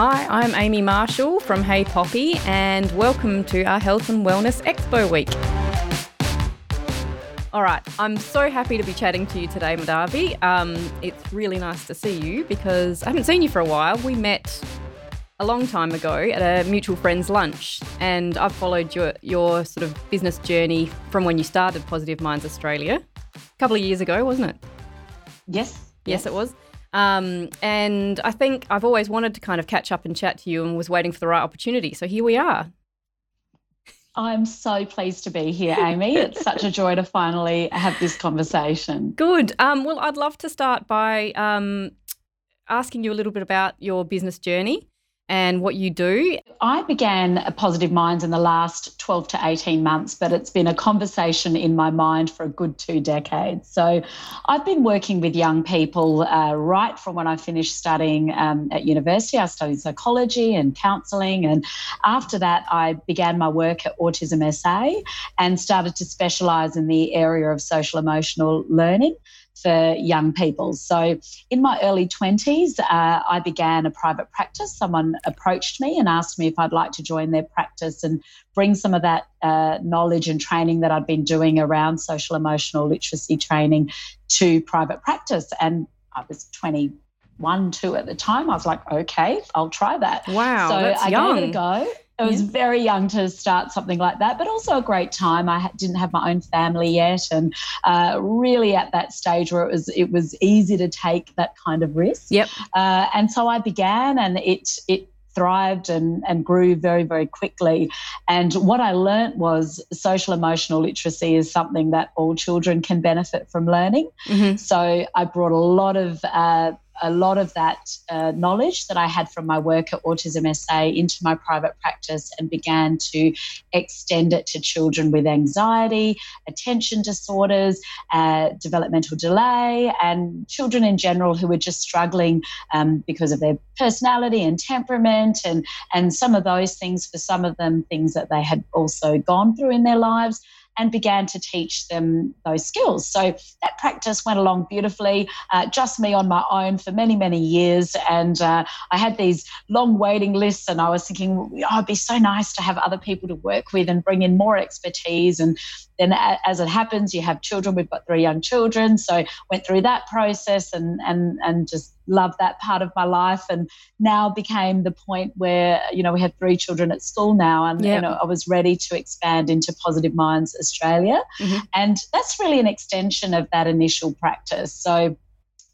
Hi, I'm Amy Marshall from Hey Poppy, and welcome to our Health and Wellness Expo Week. All right, I'm so happy to be chatting to you today, Madhavi. Um, it's really nice to see you because I haven't seen you for a while. We met a long time ago at a mutual friend's lunch, and I've followed your your sort of business journey from when you started Positive Minds Australia a couple of years ago, wasn't it? Yes. Yes, yes. it was. Um, and I think I've always wanted to kind of catch up and chat to you and was waiting for the right opportunity. So here we are. I'm so pleased to be here, Amy. It's such a joy to finally have this conversation. Good. Um, well, I'd love to start by um, asking you a little bit about your business journey and what you do? I began Positive Minds in the last 12 to 18 months, but it's been a conversation in my mind for a good two decades. So I've been working with young people uh, right from when I finished studying um, at university. I studied psychology and counselling. And after that, I began my work at Autism SA and started to specialise in the area of social emotional learning for young people. So, in my early 20s, uh, I began a private practice. Someone approached me and asked me if I'd like to join their practice and bring some of that uh, knowledge and training that I'd been doing around social emotional literacy training to private practice. And I was 21, 2 at the time. I was like, okay, I'll try that. Wow. So I young. gave it a go. I was yeah. very young to start something like that, but also a great time. I didn't have my own family yet, and uh, really at that stage where it was it was easy to take that kind of risk. Yep. Uh, and so I began, and it it thrived and, and grew very, very quickly. And what I learnt was social emotional literacy is something that all children can benefit from learning. Mm-hmm. So I brought a lot of uh, a lot of that uh, knowledge that I had from my work at Autism SA into my private practice and began to extend it to children with anxiety, attention disorders, uh, developmental delay, and children in general who were just struggling um, because of their personality and temperament, and, and some of those things, for some of them, things that they had also gone through in their lives and began to teach them those skills. So that practice went along beautifully, uh, just me on my own for many, many years. And uh, I had these long waiting lists, and I was thinking, oh, it'd be so nice to have other people to work with and bring in more expertise. And then, as it happens, you have children. We've got three young children, so went through that process and and and just loved that part of my life and now became the point where you know we have three children at school now and yep. you know I was ready to expand into Positive Minds Australia mm-hmm. and that's really an extension of that initial practice so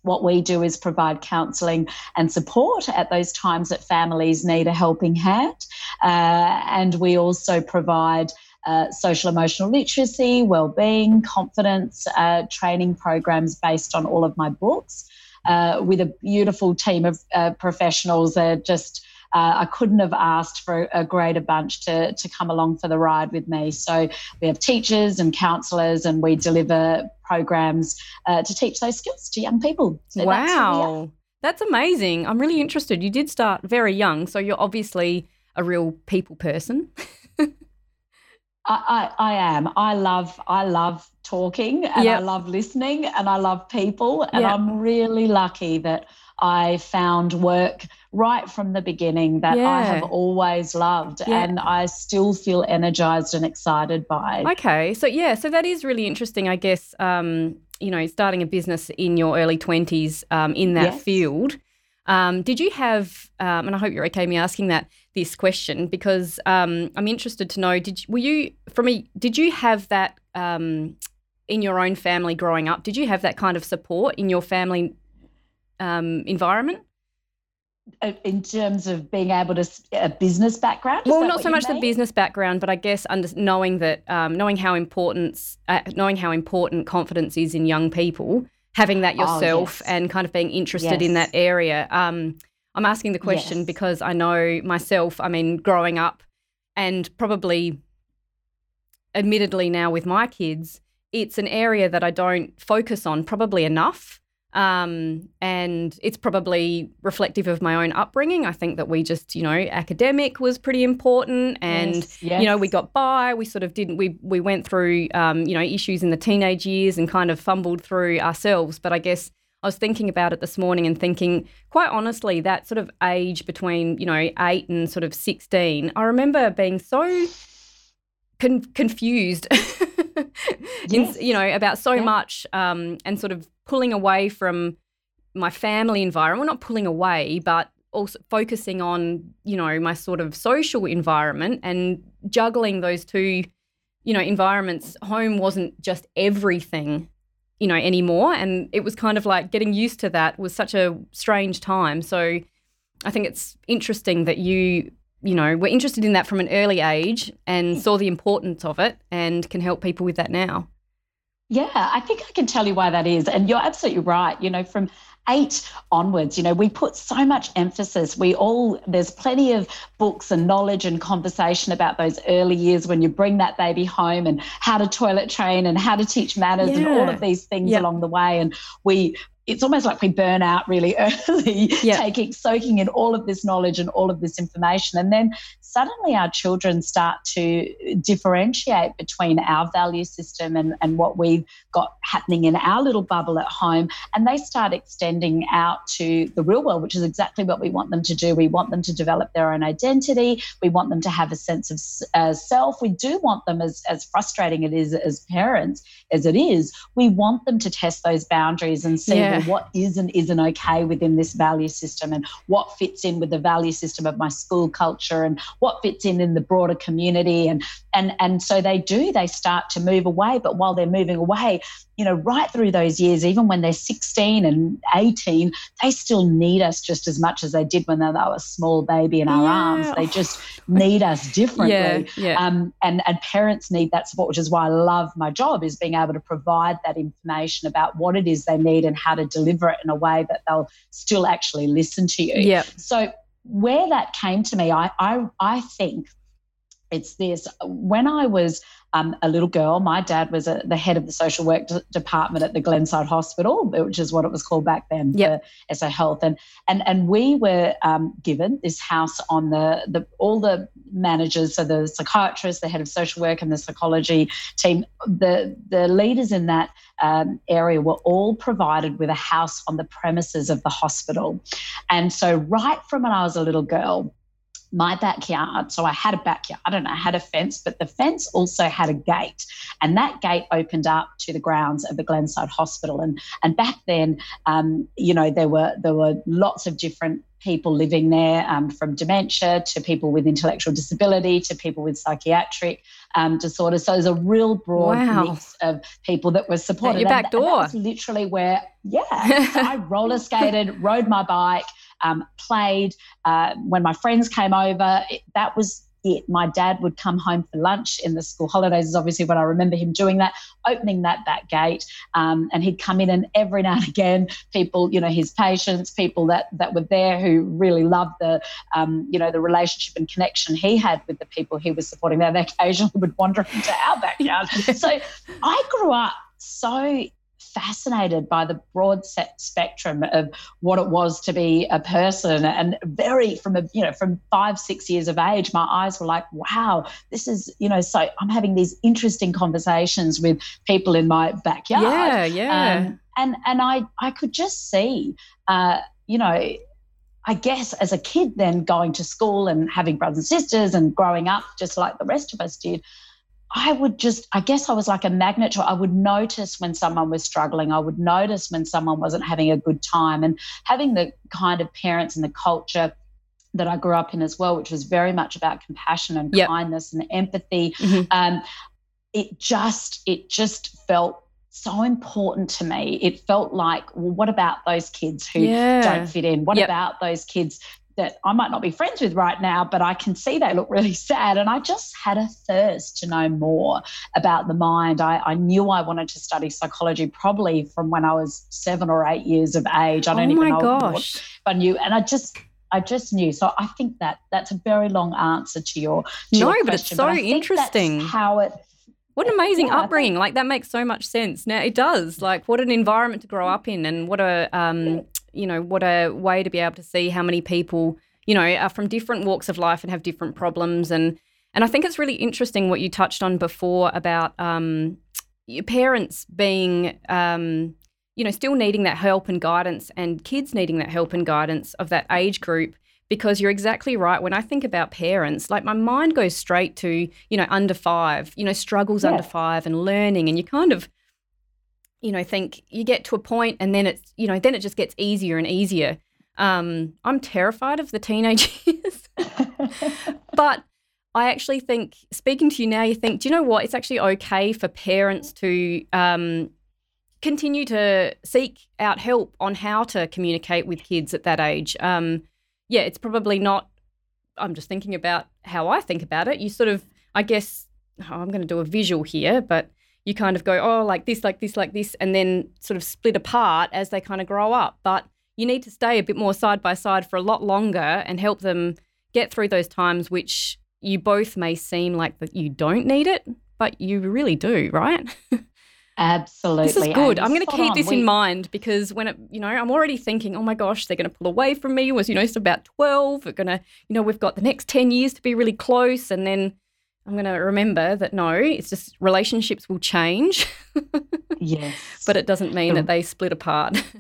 what we do is provide counselling and support at those times that families need a helping hand. Uh, and we also provide uh, social emotional literacy, well-being, confidence uh, training programs based on all of my books uh, with a beautiful team of uh, professionals just uh, I couldn't have asked for a greater bunch to, to come along for the ride with me. So we have teachers and counsellors, and we deliver programs uh, to teach those skills to young people. So wow, that's, that's amazing. I'm really interested. You did start very young, so you're obviously a real people person. I, I, I, am. I love I love talking and yep. I love listening and I love people and yep. I'm really lucky that I found work right from the beginning that yeah. I have always loved yeah. and I still feel energized and excited by. Okay. So yeah, so that is really interesting I guess um, you know starting a business in your early 20s um, in that yes. field. Um, did you have, um, and I hope you're okay me asking that this question because um, I'm interested to know. Did were you from a? Did you have that um, in your own family growing up? Did you have that kind of support in your family um, environment? Uh, in terms of being able to a business background well not so much mean? the business background but i guess under, knowing that um, knowing how important uh, knowing how important confidence is in young people having that yourself oh, yes. and kind of being interested yes. in that area. I'm asking the question yes. because I know myself, I mean, growing up and probably admittedly now with my kids, it's an area that I don't focus on probably enough. Um, and it's probably reflective of my own upbringing. I think that we just, you know, academic was pretty important, and yes, yes. you know, we got by. We sort of didn't. We we went through, um, you know, issues in the teenage years and kind of fumbled through ourselves. But I guess I was thinking about it this morning and thinking, quite honestly, that sort of age between, you know, eight and sort of 16, I remember being so con- confused, yes. in, you know, about so yeah. much um, and sort of pulling away from my family environment. Well, not pulling away, but also focusing on, you know, my sort of social environment and juggling those two, you know, environments. Home wasn't just everything you know, anymore. And it was kind of like getting used to that was such a strange time. So I think it's interesting that you, you know, were interested in that from an early age and saw the importance of it and can help people with that now. Yeah, I think I can tell you why that is. And you're absolutely right. You know, from eight onwards, you know, we put so much emphasis. We all, there's plenty of books and knowledge and conversation about those early years when you bring that baby home and how to toilet train and how to teach manners yeah. and all of these things yep. along the way. And we, it's almost like we burn out really early, yep. taking soaking in all of this knowledge and all of this information. And then suddenly our children start to differentiate between our value system and, and what we've got happening in our little bubble at home. And they start extending out to the real world, which is exactly what we want them to do. We want them to develop their own identity. We want them to have a sense of uh, self. We do want them, as, as frustrating it is as parents, as it is, we want them to test those boundaries and see yeah. well, what is and isn't okay within this value system and what fits in with the value system of my school culture and what fits in in the broader community. And and and so they do they start to move away. But while they're moving away you know right through those years even when they're 16 and 18 they still need us just as much as they did when they were a small baby in our yeah. arms. They just need us differently. yeah, yeah. Um, and and parents need that support which is why i love my job is being able to provide that information about what it is they need and how to deliver it in a way that they'll still actually listen to you. Yeah. So where that came to me, I, I, I think it's this. When I was um, a little girl, my dad was a, the head of the social work d- department at the Glenside Hospital, which is what it was called back then yep. for SA Health, and and and we were um, given this house on the the all the managers, so the psychiatrist, the head of social work, and the psychology team, the the leaders in that um, area were all provided with a house on the premises of the hospital, and so right from when I was a little girl my backyard. So I had a backyard and I had a fence, but the fence also had a gate. And that gate opened up to the grounds of the Glenside Hospital. And and back then, um, you know, there were there were lots of different people living there, um, from dementia to people with intellectual disability to people with psychiatric um, disorders. So there's a real broad wow. mix of people that were supported. At your back door. And, and literally where, yeah, I roller skated, rode my bike, um, played. Uh, when my friends came over, it, that was it. My dad would come home for lunch in the school holidays, is obviously when I remember him doing that, opening that back gate. Um, and he'd come in, and every now and again, people, you know, his patients, people that that were there who really loved the, um, you know, the relationship and connection he had with the people he was supporting, they occasionally would wander into our backyard. so I grew up so fascinated by the broad set spectrum of what it was to be a person. And very from a you know from five six years of age my eyes were like wow this is you know so i'm having these interesting conversations with people in my backyard. Yeah yeah. um, and and i i could just see uh you know I guess as a kid, then going to school and having brothers and sisters and growing up just like the rest of us did, I would just, I guess I was like a magnet to I would notice when someone was struggling. I would notice when someone wasn't having a good time. And having the kind of parents and the culture that I grew up in as well, which was very much about compassion and yep. kindness and empathy. Mm-hmm. Um, it just, it just felt so important to me. It felt like, well, what about those kids who yeah. don't fit in? What yep. about those kids that I might not be friends with right now, but I can see they look really sad. And I just had a thirst to know more about the mind. I, I knew I wanted to study psychology probably from when I was seven or eight years of age. I don't oh even know gosh. but I knew. And I just I just knew. So I think that that's a very long answer to your to no, your but it's so but interesting how it. What an amazing yeah, upbringing! Like that makes so much sense. Now it does. Like what an environment to grow up in, and what a um, you know, what a way to be able to see how many people, you know, are from different walks of life and have different problems. And and I think it's really interesting what you touched on before about um, your parents being, um, you know, still needing that help and guidance and kids needing that help and guidance of that age group because you're exactly right. When I think about parents, like my mind goes straight to, you know, under five, you know, struggles yeah. under five and learning. And you kind of, you know, think you get to a point and then it's, you know, then it just gets easier and easier. Um, I'm terrified of the teenage years. but I actually think, speaking to you now, you think, do you know what? It's actually okay for parents to um, continue to seek out help on how to communicate with kids at that age. Um, yeah, it's probably not. I'm just thinking about how I think about it. You sort of, I guess, oh, I'm going to do a visual here, but you kind of go, oh, like this, like this, like this, and then sort of split apart as they kind of grow up. But you need to stay a bit more side by side for a lot longer and help them get through those times which you both may seem like that you don't need it, but you really do, right? Absolutely. This is good. I'm going to keep on. this we... in mind because when it, you know, I'm already thinking, oh my gosh, they're going to pull away from me. Was you know, it's about 12. We're going to, you know, we've got the next 10 years to be really close, and then I'm going to remember that no, it's just relationships will change. yes. But it doesn't mean that they split apart.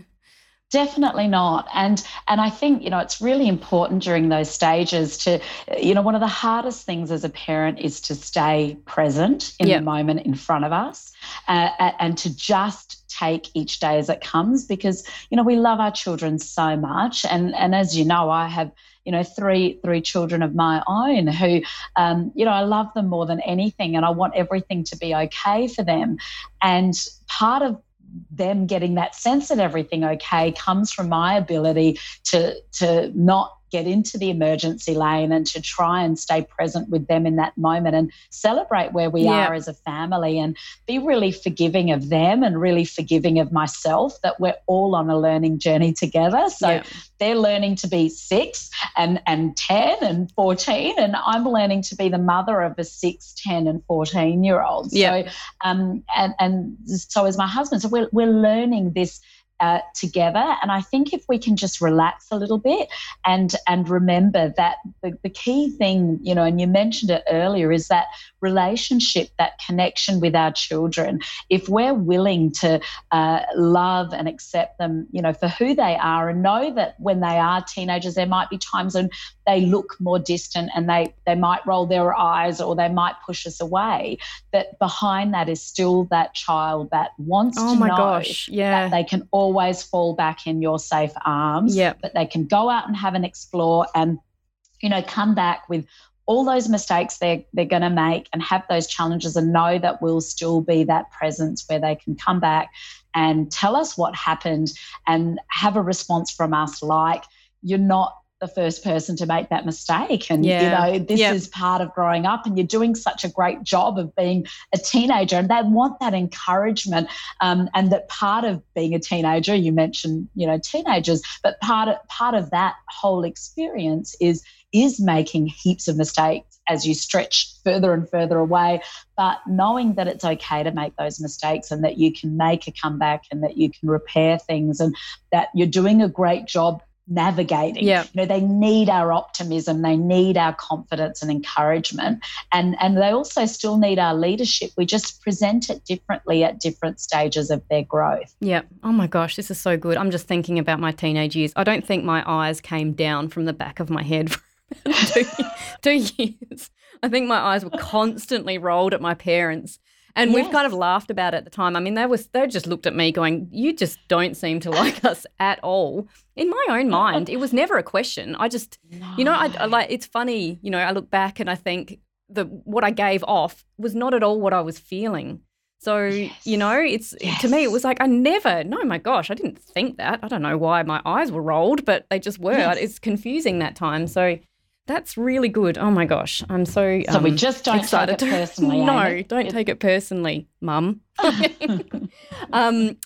Definitely not. And and I think, you know, it's really important during those stages to, you know, one of the hardest things as a parent is to stay present in yep. the moment in front of us uh, and to just take each day as it comes because, you know, we love our children so much. And and as you know, I have you know three three children of my own who um, you know i love them more than anything and i want everything to be okay for them. And part of them getting that sense that everything okay comes from my ability to to not get into the emergency lane and to try and stay present with them in that moment and celebrate where we yeah. are as a family and be really forgiving of them and really forgiving of myself that we're all on a learning journey together. So yeah. they're learning to be six and, and 10 and 14, and I'm learning to be the mother of a six, 10, and 14 year old. Yeah. So, um, and, and so is my husband. So we're, we're learning this uh, together. And I think if we can just relax a little bit and and remember that the, the key thing, you know, and you mentioned it earlier, is that relationship, that connection with our children. If we're willing to uh, love and accept them, you know, for who they are, and know that when they are teenagers, there might be times when they look more distant and they they might roll their eyes or they might push us away. But behind that is still that child that wants oh to know gosh, yeah. that they can always fall back in your safe arms. Yeah. But they can go out and have an explore and you know come back with all those mistakes they're they're going to make and have those challenges and know that we'll still be that presence where they can come back and tell us what happened and have a response from us like you're not the first person to make that mistake. And, yeah. you know, this yep. is part of growing up, and you're doing such a great job of being a teenager. And they want that encouragement. Um, and that part of being a teenager, you mentioned, you know, teenagers, but part of, part of that whole experience is is making heaps of mistakes as you stretch further and further away, but knowing that it's okay to make those mistakes and that you can make a comeback and that you can repair things and that you're doing a great job navigating. Yeah. You know, they need our optimism, they need our confidence and encouragement. And and they also still need our leadership. We just present it differently at different stages of their growth. Yeah. Oh my gosh, this is so good. I'm just thinking about my teenage years. I don't think my eyes came down from the back of my head for two, two years. I think my eyes were constantly rolled at my parents and yes. we've kind of laughed about it at the time. I mean, they was they just looked at me going, "You just don't seem to like us at all." In my own oh, mind, it was never a question. I just, no. you know, I, I like. It's funny, you know. I look back and I think the what I gave off was not at all what I was feeling. So, yes. you know, it's yes. to me, it was like, I never, no, my gosh, I didn't think that. I don't know why my eyes were rolled, but they just were. It's confusing that time. So, that's really good. Oh my gosh, I'm so so we um, just don't excited take it personally. no, Amy. don't take it personally, Mum. um,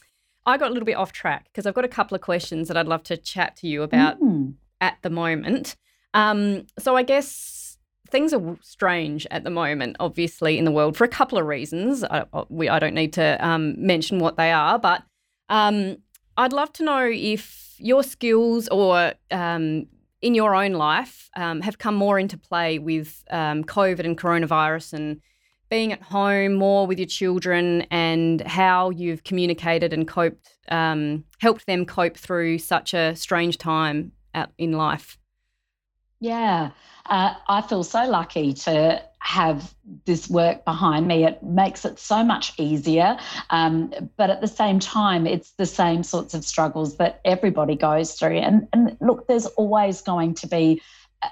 I got a little bit off track because I've got a couple of questions that I'd love to chat to you about mm. at the moment. Um, so I guess things are strange at the moment, obviously in the world for a couple of reasons. I, we, I don't need to um, mention what they are, but um, I'd love to know if your skills or um, in your own life um, have come more into play with um, COVID and coronavirus and being at home more with your children and how you've communicated and coped, um, helped them cope through such a strange time in life. Yeah, uh, I feel so lucky to have this work behind me. It makes it so much easier. Um, but at the same time, it's the same sorts of struggles that everybody goes through. And, and look, there's always going to be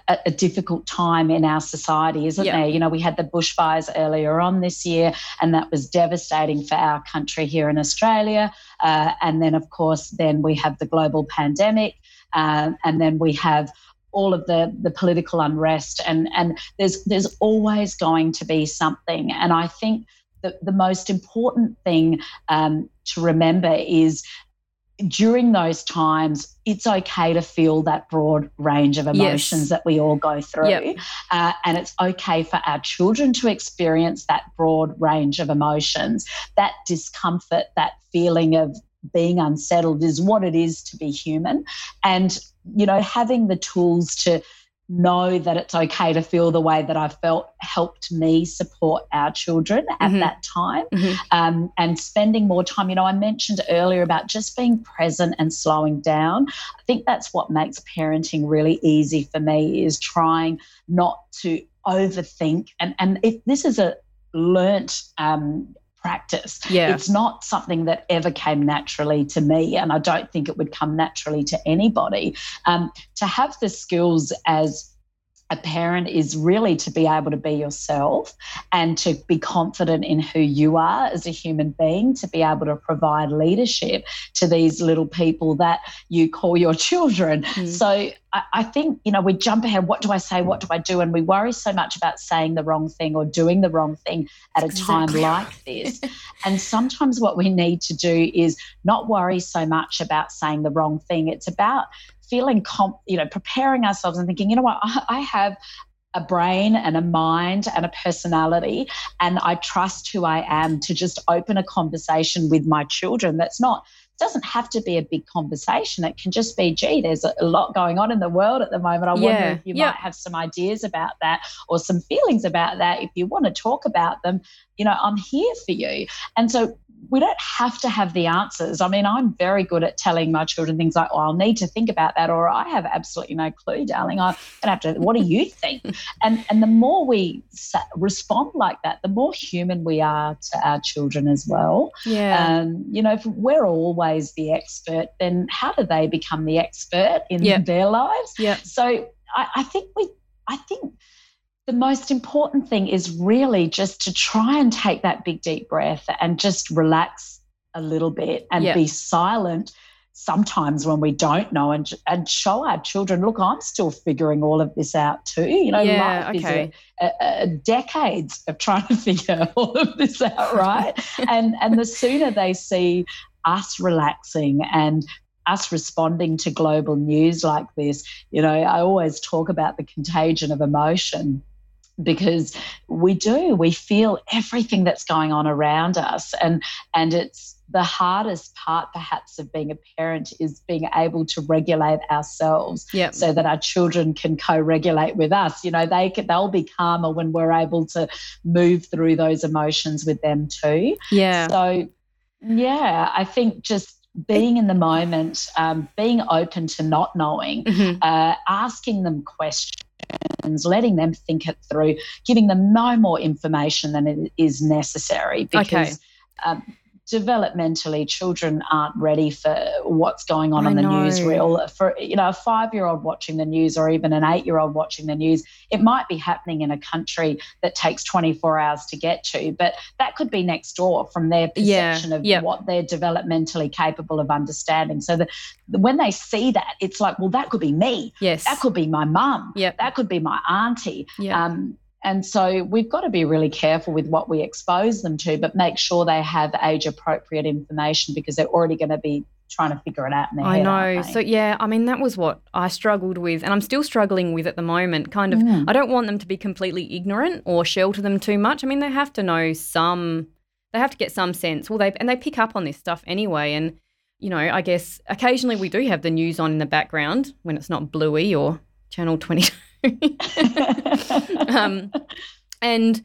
a, a, difficult time in our society, isn't there? You know, we had the bushfires earlier on this year, and that was devastating for our country here in Australia. Uh, and then, of course, then we have the global pandemic, uh, and then we have all of the the political unrest, and and there's there's always going to be something. And I think the the most important thing um, to remember is during those times, it's okay to feel that broad range of emotions yes. that we all go through. Yep. Uh, and it's okay for our children to experience that broad range of emotions. That discomfort, that feeling of being unsettled is what it is to be human. And, you know, having the tools to know that it's okay to feel the way that I felt helped me support our children at mm-hmm. that time mm-hmm. um, and spending more time. You know, I mentioned earlier about just being present and slowing down. I think that's what makes parenting really easy for me is trying not to overthink. And, and if this is a learnt um, practice. Yeah. It's not something that ever came naturally to me, and I don't think it would come naturally to anybody. Um, to have the skills as a parent is really to be able to be yourself and to be confident in who you are as a human being, to be able to provide leadership to these little people that you call your children. Mm. So I, I, think, you know, we jump ahead. What do I say? What do I do? And we worry so much about saying the wrong thing or doing the wrong thing at a time like this. and sometimes what we need to do is not worry so much about saying the wrong thing. It's about feeling, comp, you know, preparing ourselves and thinking, you know what, I, I have a brain and a mind and a personality. And I trust who I am to just open a conversation with my children that's not doesn't have to be a big conversation. It can just be, gee, there's a lot going on in the world at the moment. I yeah. wonder if you yeah. might have some ideas about that or some feelings about that. If you want to talk about them, you know, I'm here for you. And so we don't have to have the answers. I mean, I'm very good at telling my children things like, "Oh, I'll need to think about that," or "I have absolutely no clue, darling. I'm gonna have to. What do you think?" and and the more we respond like that, the more human we are to our children as well. Yeah. Um, you know, if we're always the expert, then how do they become the expert in yep. their lives? Yeah. So I, I think we, I think the most important thing is really just to try and take that big deep breath and just relax a little bit and be silent sometimes when we don't know and, and show our children look i'm still figuring all of this out too. You know yeah, life okay. is a, a, a decades of trying to figure all of this out right? And and the sooner they see us relaxing and us responding to global news like this you know i always talk about the contagion of emotion because we do we feel everything that's going on around us and and it's the hardest part perhaps of being a parent is being able to regulate ourselves yep. so that our children can co-regulate with us you know they can, they'll be calmer when we're able to move through those emotions with them too yeah so yeah i think just being in the moment um, being open to not knowing mm-hmm. uh, asking them questions letting them think it through, giving them no more information than it is necessary because okay. um, developmentally children aren't ready for what's going on I on the know. newsreel for you know a 5-year-old watching the news or even an 8-year-old watching the news it might be happening in a country that takes 24 hours to get to but that could be next door from their perception yeah. of yep. what they're developmentally capable of understanding so that when they see that it's like well that could be me yes that could be my mum yep. that could be my auntie yep. um, and so we've got to be really careful with what we expose them to, but make sure they have age appropriate information because they're already going to be trying to figure it out in their I. Know. So yeah, I mean that was what I struggled with and I'm still struggling with at the moment. Kind of mm. I don't want them to be completely ignorant or shelter them too much. I mean they have to know some they have to get some sense. Well they and they pick up on this stuff anyway and you know, I guess occasionally we do have the news on in the background when it's not Bluey or Channel 22. um, and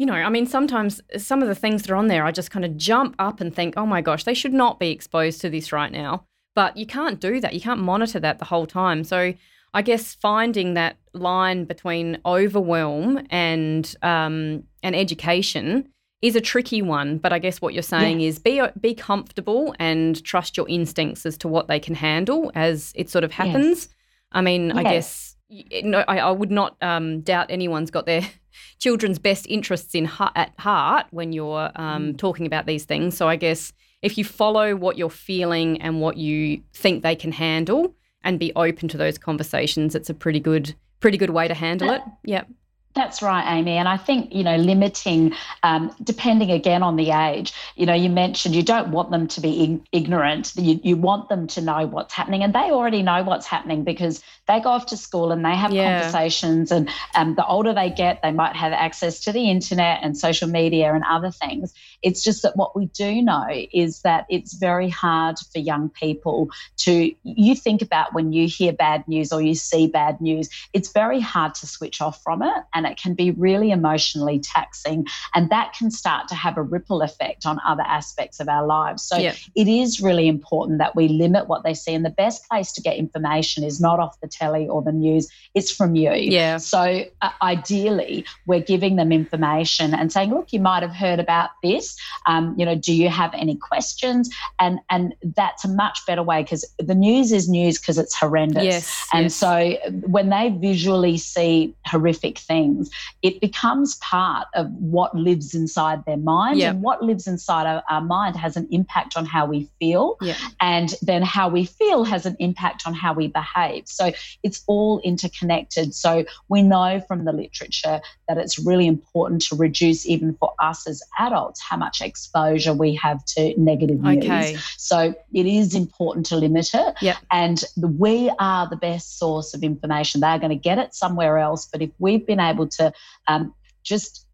you know, I mean, sometimes some of the things that are on there, I just kind of jump up and think, oh my gosh, they should not be exposed to this right now. But you can't do that. You can't monitor that the whole time. So I guess finding that line between overwhelm and um, and education is a tricky one. But I guess what you're saying is be be comfortable and trust your instincts as to what they can handle as it sort of happens. Yes. I mean, yes. I guess no, I, I would not um, doubt anyone's got their children's best interests in at heart when you're um, mm. talking about these things. So I guess if you follow what you're feeling and what you think they can handle and be open to those conversations, it's a pretty good pretty good way to handle it. Yep. That's right, Amy. And I think, you know, limiting, um, depending again on the age, you know, you mentioned you don't want them to be ignorant. You, you want them to know what's happening. And they already know what's happening because they go off to school and they have yeah. conversations. And um, the older they get, they might have access to the internet and social media and other things. It's just that what we do know is that it's very hard for young people to, you think about when you hear bad news or you see bad news, it's very hard to switch off from it and it can be really emotionally taxing. And that can start to have a ripple effect on other aspects of our lives. So it is really important that we limit what they see. And the best place to get information is not off the telly or the news, it's from you. Yeah. So uh, ideally, we're giving them information and saying, look, you might have heard about this. Um, you know, do you have any questions? And and that's a much better way because the news is news because it's horrendous. Yes. And yes. so when they visually see horrific things, things, it becomes part of what lives inside their mind. Yep. And what lives inside our, our, mind has an impact on how we feel. Yep. And then how we feel has an impact on how we behave. So it's all interconnected. So we know from the literature that it's really important to reduce, even for us as adults, how much exposure we have to negative news. Okay. So it is important to limit it. Yep. And the, we are the best source of information. They're going to get it somewhere else. But if we've been able to um, just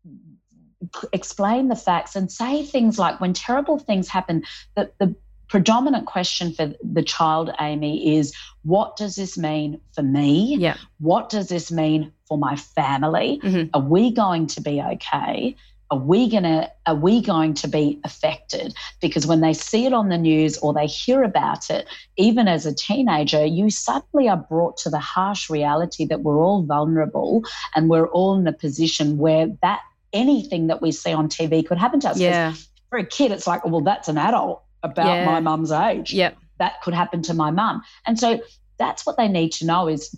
explain the facts and say things like when terrible things happen that the predominant question for the child amy is what does this mean for me yeah what does this mean for my family mm-hmm. are we going to be okay are we gonna are we going to be affected? Because when they see it on the news or they hear about it even as a teenager you suddenly are brought to the harsh reality that we're all vulnerable and we're all in a position where that anything that we see on tv could happen to us. Yeah. for a kid it's like well that's an adult about yeah. my mum's age. Yep. That could happen to my mum. And so that's what they need to know is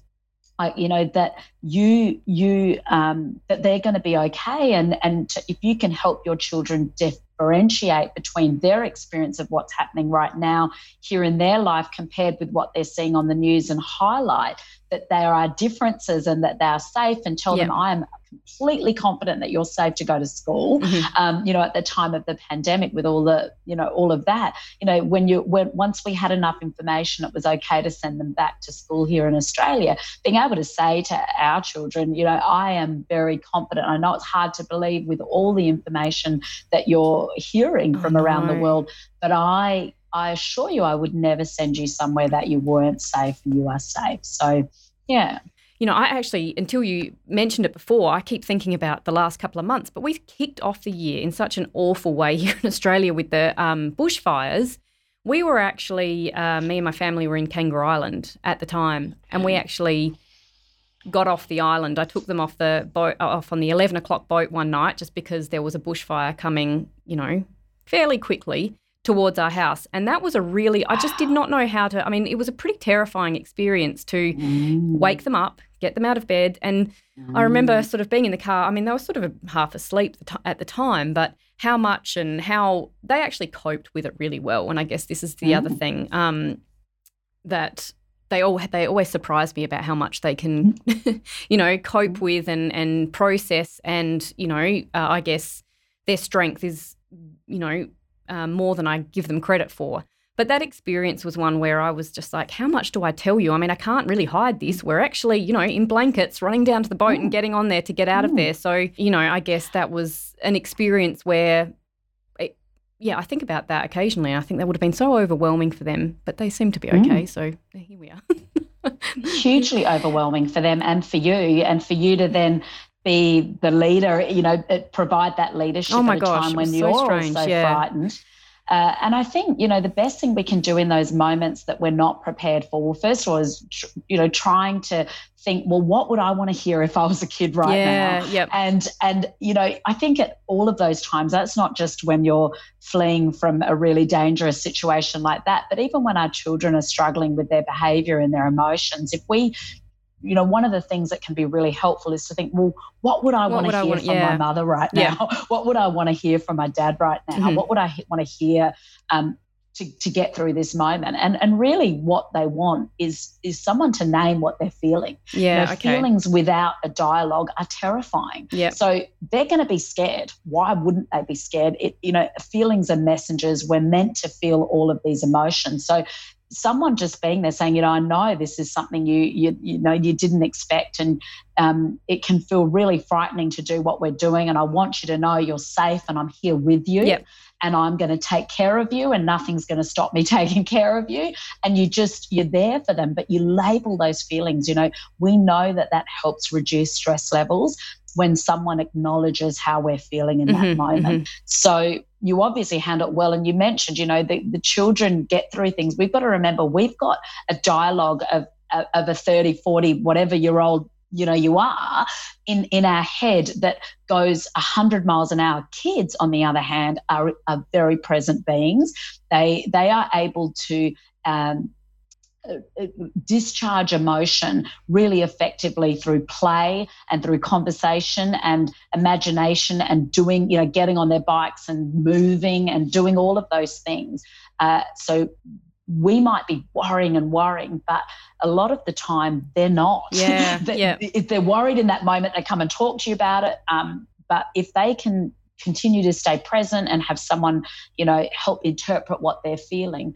I, you know that you you um, that they're going to be okay. And and to, if you can help your children differentiate between their experience of what's happening right now here in their life compared with what they're seeing on the news and highlight that there are differences and that they are safe and tell them I am completely confident that you're safe to go to school. Mm-hmm. Um, you know, at the time of the pandemic, with all the, you know, all of that, you know, when you when once we had enough information, it was okay to send them back to school here in Australia. Being able to say to our children, you know, I am very confident. I know it's hard to believe with all the information that you're hearing from around the world, but I I assure you, I would never send you somewhere that you weren't safe and you are safe. So, yeah you know, I actually, until you mentioned it before, I keep thinking about the last couple of months, but we've kicked off the year in such an awful way here in Australia with the um, bushfires. We were actually, uh, me and my family were in Kangaroo Island at the time, and we actually got off the island. I took them off the boat, uh, off on the 11 o'clock boat one night just because there was a bushfire coming, you know, fairly quickly towards our house. And that was a really, I just did not know how to, I mean, it was a pretty terrifying experience to mm. wake them up, get them out of bed. And mm. I remember sort of being in the car. I mean, they were sort of half asleep at the time, but how much and how they actually coped with it really well. And I guess this is the mm. other thing um, that they all they always surprise me about how much they can, you know, cope mm. with and and process. And you know, uh, I guess their strength is, you know, um, more than I give them credit for. But that experience was one where I was just like, how much do I tell you? I mean, I can't really hide this. We're actually, you know, in blankets, running down to the boat and getting on there to get out of there. So, you know, I guess that was an experience where, it, yeah, I think about that occasionally. I think that would have been so overwhelming for them, but they seem to be okay. Mm. So here we are. Hugely overwhelming for them and for you, and for you to then be the leader, you know, provide that leadership oh my at a gosh, time when so you're strange. also yeah. frightened. Uh, and I think, you know, the best thing we can do in those moments that we're not prepared for, well, first of all, is, you know, trying to think, well, what would I want to hear if I was a kid right yeah, now? Yep. And, and, you know, I think at all of those times, that's not just when you're fleeing from a really dangerous situation like that, but even when our children are struggling with their behavior and their emotions, if we you know, one of the things that can be really helpful is to think, well, what would I want to hear want, from yeah. my mother right now? Yeah. what would I want to hear from my dad right now? Mm-hmm. What would I want to hear um, to, to get through this moment? And and really, what they want is is someone to name what they're feeling. Yeah, you know, okay. feelings without a dialogue are terrifying. Yeah. So they're going to be scared. Why wouldn't they be scared? It you know, feelings are messengers. We're meant to feel all of these emotions. So someone just being there saying, you know, I know this is something you you you know you didn't expect, and um, it can feel really frightening to do what we're doing. And I want you to know you're safe, and I'm here with you. Yep. And I'm going to take care of you, and nothing's going to stop me taking care of you. And you just, you're there for them, but you label those feelings. You know, we know that that helps reduce stress levels when someone acknowledges how we're feeling in that mm-hmm, moment. Mm-hmm. So you obviously handle it well. And you mentioned, you know, the, the children get through things. We've got to remember we've got a dialogue of, of a 30, 40, whatever year old you know you are in in our head that goes 100 miles an hour kids on the other hand are, are very present beings they they are able to um, discharge emotion really effectively through play and through conversation and imagination and doing, you know, getting on their bikes and moving and doing all of those things. Uh, so we might be worrying and worrying, but a lot of the time they're not. Yeah. they, yeah. If they're worried in that moment, they come and talk to you about it. Um, but if they can continue to stay present and have someone, you know, help interpret what they're feeling,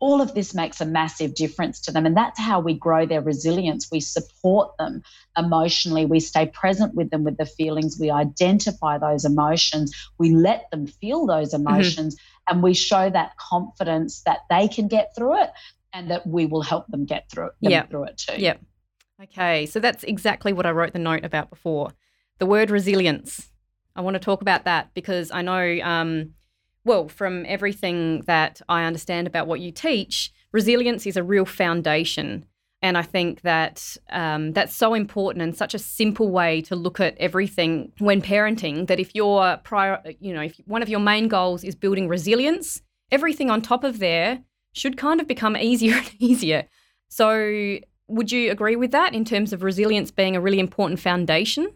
all of this makes a massive difference to them. And that's how we grow their resilience. We support them emotionally. We stay present with them with the feelings. We identify those emotions. We let them feel those mm-hmm. emotions. Mm-hmm. And we show that confidence that they can get through it and that we will help them get through it, yep. through it too. Yep. Okay. So that's exactly what I wrote the note about before. The word resilience. I want to talk about that because I know um, well, from everything that I understand about what you teach, resilience is a real foundation. And I think that um, that's so important and such a simple way to look at everything when parenting. That if your prior, you know, if one of your main goals is building resilience, everything on top of there should kind of become easier and easier. So, would you agree with that in terms of resilience being a really important foundation?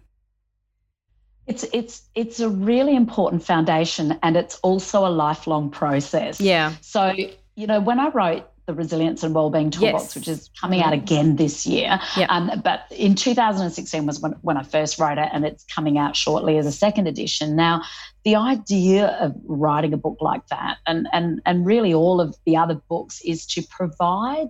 It's it's it's a really important foundation and it's also a lifelong process. Yeah. So, you know, when I wrote the Resilience and Wellbeing Toolbox, yes. which is coming out again this year. Yeah. Um, but in 2016 was when, when I first wrote it, and it's coming out shortly as a second edition. Now, the idea of writing a book like that, and and and really all of the other books, is to provide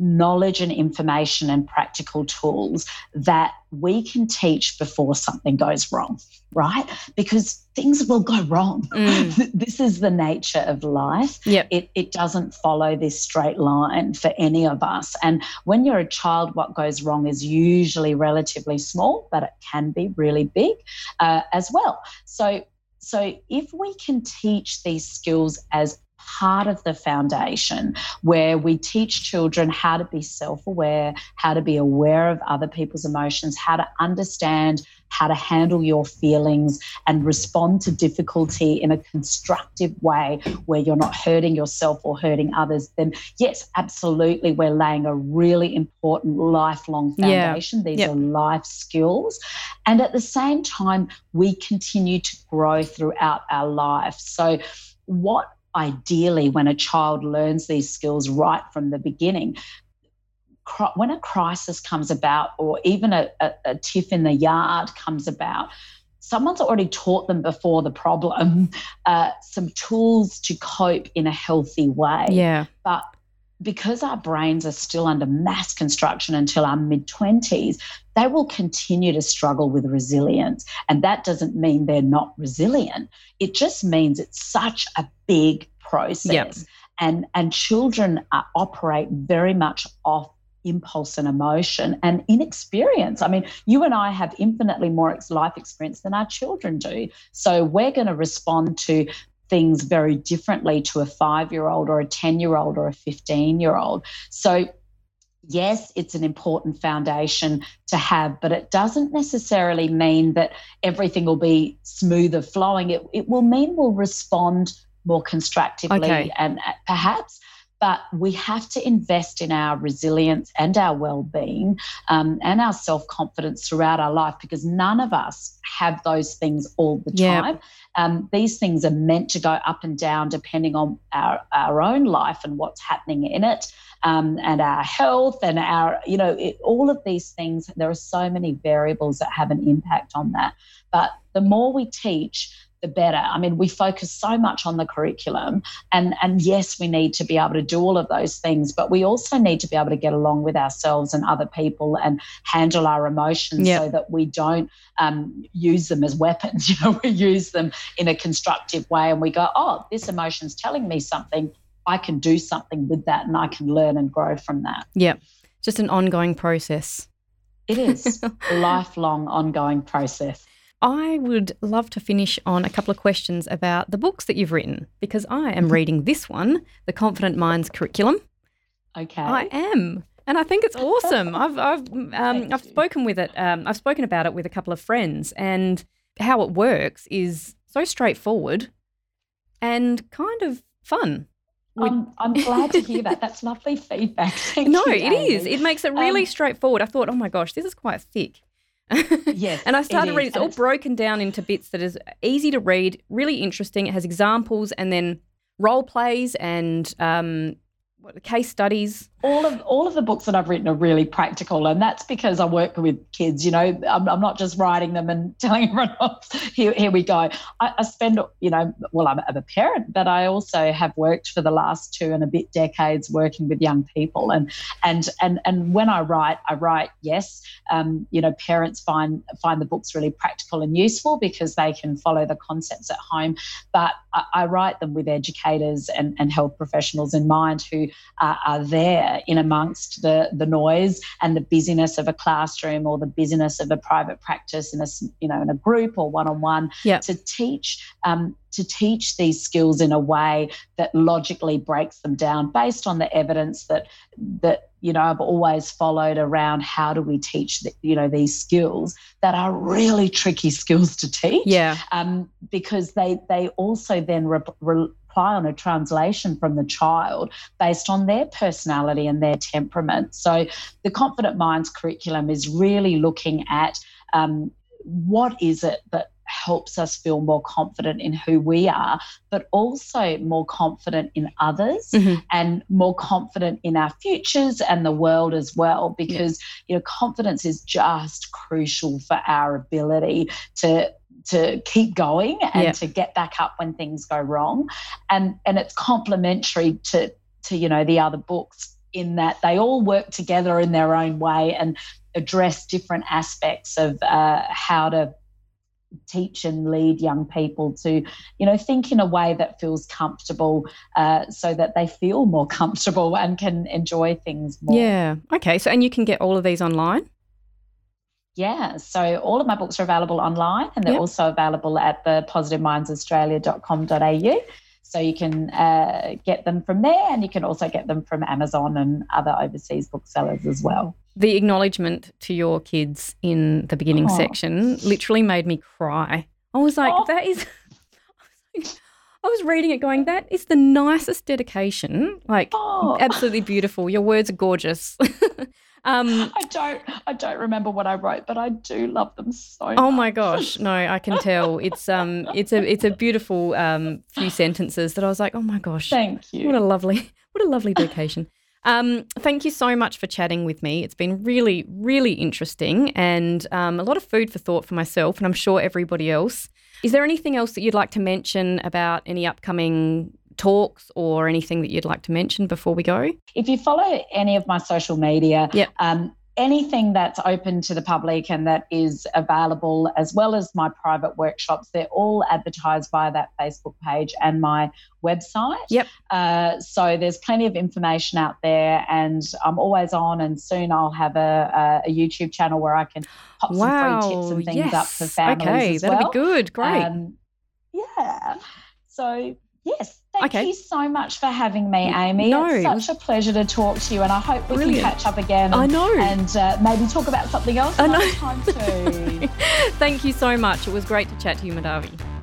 knowledge and information and practical tools that we can teach before something goes wrong, right? Because things will go wrong. Mm. this is the nature of life. Yep. It, it doesn't follow this straight line for any of us. And when you're a child, what goes wrong is usually relatively small, but it can be really big uh, as well. So so if we can teach these skills as part of the foundation where we teach children how to be self aware, how to be aware of other people's emotions, how to understand how to handle your feelings and respond to difficulty in a constructive way where you're not hurting yourself or hurting others, then yes, absolutely, we're laying a really important lifelong foundation. Yeah. These yep. are life skills. And at the same time, we continue to grow throughout our life. So, what ideally when a child learns these skills right from the beginning when a crisis comes about or even a, a, a, tiff in the yard comes about someone's already taught them before the problem uh, some tools to cope in a healthy way yeah but because our brains are still under mass construction until our mid 20s, they will continue to struggle with resilience. And that doesn't mean they're not resilient. It just means it's such a big process. Yep. And, and children operate very much off impulse and emotion and inexperience. I mean, you and I have infinitely more life experience than our children do. So we're going to respond to things very differently to a five year old or a 10 year old or a 15 year old. So, yes, it's an important foundation to have, but it doesn't necessarily mean that everything will be smoother flowing. It, it will mean we'll respond more constructively okay. and uh, perhaps but we have to invest in our resilience and our well-being um, and our self-confidence throughout our life because none of us have those things all the time. Um, these things are meant to go up and down depending on our, our own life and what's happening in it um, and our health and our you know it, all of these things there are so many variables that have an impact on that. But the more we teach the better. I mean, we focus so much on the curriculum, and and yes, we need to be able to do all of those things, but we also need to be able to get along with ourselves and other people and handle our emotions yep. so that we don't um, use them as weapons. You know, we use them in a constructive way, and we go, oh, this emotion's telling me something. I can do something with that, and I can learn and grow from that. Yeah, just an ongoing process. It is a lifelong, ongoing process. I would love to finish on a couple of questions about the books that you've written because I am mm-hmm. reading this one, The Confident Minds Curriculum. Okay. I am. And I think it's awesome. I've I've um, I've spoken with it. Um, I've spoken about it with a couple of friends, and how it works is so straightforward and kind of fun. I'm, I'm glad to hear that. That's lovely feedback. Thank no, you, it is. It makes it really um, straightforward. I thought, oh my gosh, this is quite thick. Yes. and I started reading. It's all broken down into bits that is easy to read, really interesting. It has examples and then role plays and um, what the case studies all of all of the books that I've written are really practical, and that's because I work with kids. You know, I'm, I'm not just writing them and telling everyone, oh, "Here, here we go." I, I spend, you know, well, I'm, I'm, a parent, but I also have worked for the last two and a bit decades working with young people, and and and and when I write, I write. Yes, um, you know, parents find find the books really practical and useful because they can follow the concepts at home, but I, I write them with educators and, and health professionals in mind who are, are there in amongst the, the noise and the busyness of a classroom or the busyness of a private practice in a you know in a group or one on one to teach um, to teach these skills in a way that logically breaks them down based on the evidence that that you know I've always followed around how do we teach the, you know these skills that are really tricky skills to teach. Yeah. Um, because they they also then re- re- rely on a translation from the child based on their personality and their temperament. So the Confident Minds curriculum is really looking at um, what is it that helps us feel more confident in who we are, but also more confident in others mm-hmm. and more confident in our futures and the world as well. Because, yeah. you know, confidence is just crucial for our ability to to keep going and yeah. to get back up when things go wrong. And and it's complementary to to you know the other books in that they all work together in their own way and address different aspects of uh, how to teach and lead young people to you know think in a way that feels comfortable uh, so that they feel more comfortable and can enjoy things more. Yeah. Okay. So and you can get all of these online yeah, so all of my books are available online and they're yep. also available at the positivemindsaustralia.com.au. So you can uh, get them from there and you can also get them from Amazon and other overseas booksellers as well. The acknowledgement to your kids in the beginning oh. section literally made me cry. I was like, oh. that is. I was reading it going, that is the nicest dedication. Like, oh. absolutely beautiful. Your words are gorgeous. Um, I don't, I don't remember what I wrote, but I do love them so. Much. Oh my gosh, no, I can tell. It's um, it's a, it's a beautiful um few sentences that I was like, oh my gosh, thank you. What a lovely, what a lovely vacation. Um, thank you so much for chatting with me. It's been really, really interesting and um, a lot of food for thought for myself, and I'm sure everybody else. Is there anything else that you'd like to mention about any upcoming talks or anything that you'd like to mention before we go? If you follow any of my social media, yep. Um, anything that's open to the public and that is available, as well as my private workshops, they're all advertised via that Facebook page and my website. Yep. Uh, so there's plenty of information out there, and I'm always on. And soon I'll have a, a, a YouTube channel where I can pop wow. some free tips and things yes. up for families. Okay, that'll well. be good. Great. Um, yeah. So yes, thank okay. you so much for having me, Amy. No, it's such a pleasure to talk to you, and I hope we Brilliant. can catch up again. And, I know, and uh, maybe talk about something else know. time too. Thank you so much. It was great to chat to you, Madhavi.